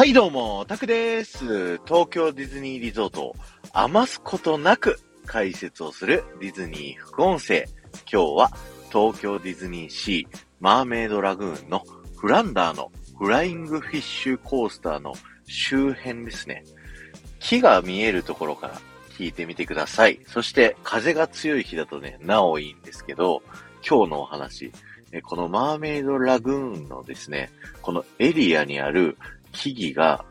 はいどうも、タクです。東京ディズニーリゾートを余すことなく解説をするディズニー副音声。今日は東京ディズニーシーマーメイドラグーンのフランダーのフライングフィッシュコースターの周辺ですね。木が見えるところから聞いてみてください。そして風が強い日だとね、なおいいんですけど、今日のお話、このマーメイドラグーンのですね、このエリアにある木々が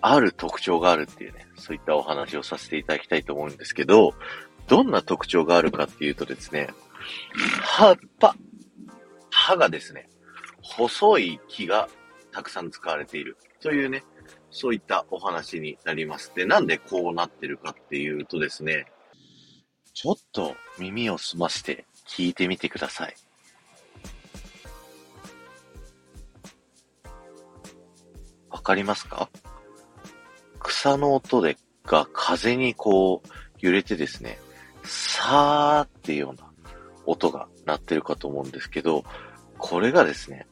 ある特徴があるっていうね、そういったお話をさせていただきたいと思うんですけど、どんな特徴があるかっていうとですね、葉っぱ、葉がですね、細い木がたくさん使われているというね、そういったお話になります。で、なんでこうなってるかっていうとですね、ちょっと耳を澄まして聞いてみてください。かりますか？草の音でが風にこう揺れてですね、さーっていうような音が鳴ってるかと思うんですけど、これがですね、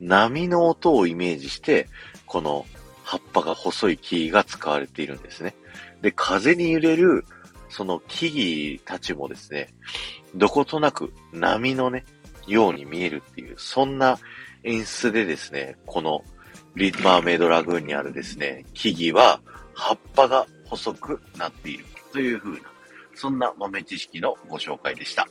波の音をイメージして、この葉っぱが細い木が使われているんですね。で、風に揺れるその木々たちもですね、どことなく波のね、ように見えるっていう、そんな演出でですね、このリーマーメイドラグーンにあるですね、木々は葉っぱが細くなっているという風な、そんな豆知識のご紹介でした。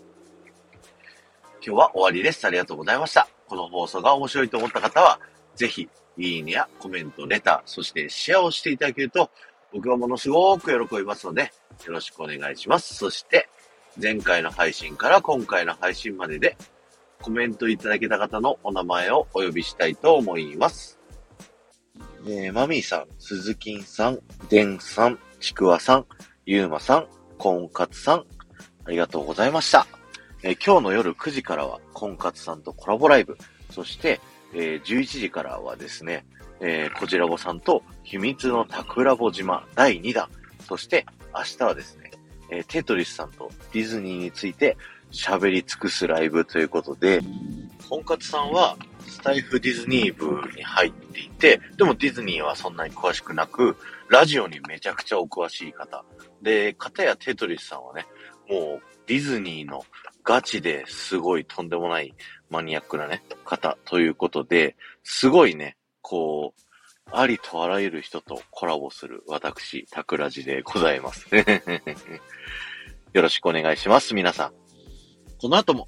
今日は終わりです。ありがとうございました。この放送が面白いと思った方は、ぜひ、いいねやコメント、レター、そしてシェアをしていただけると、僕はものすごく喜びますので、よろしくお願いします。そして、前回の配信から今回の配信までで、コメントいただけた方のお名前をお呼びしたいと思います。えー、マミーさん、鈴木さん、デンさん、ちくわさん、ゆうまさん、コンカツさん、ありがとうございました。えー今日の夜9時からは、コンカツさんとコラボライブ、そして、えー11時からはですね、えー、こちらぼさんと秘密の桜ぼ島第2弾、そして明日はですね、えーテトリスさんとディズニーについて喋り尽くすライブということで、コンカツさんはスタイフディズニー部に入っていて、でもディズニーはそんなに詳しくなく、ラジオにめちゃくちゃお詳しい方。で、片やテトリスさんはね、もうディズニーのガチですごいとんでもないマニアックなね、方ということで、すごいね、こう、ありとあらゆる人とコラボする私、タクラジでございます。よろしくお願いします、皆さん。この後も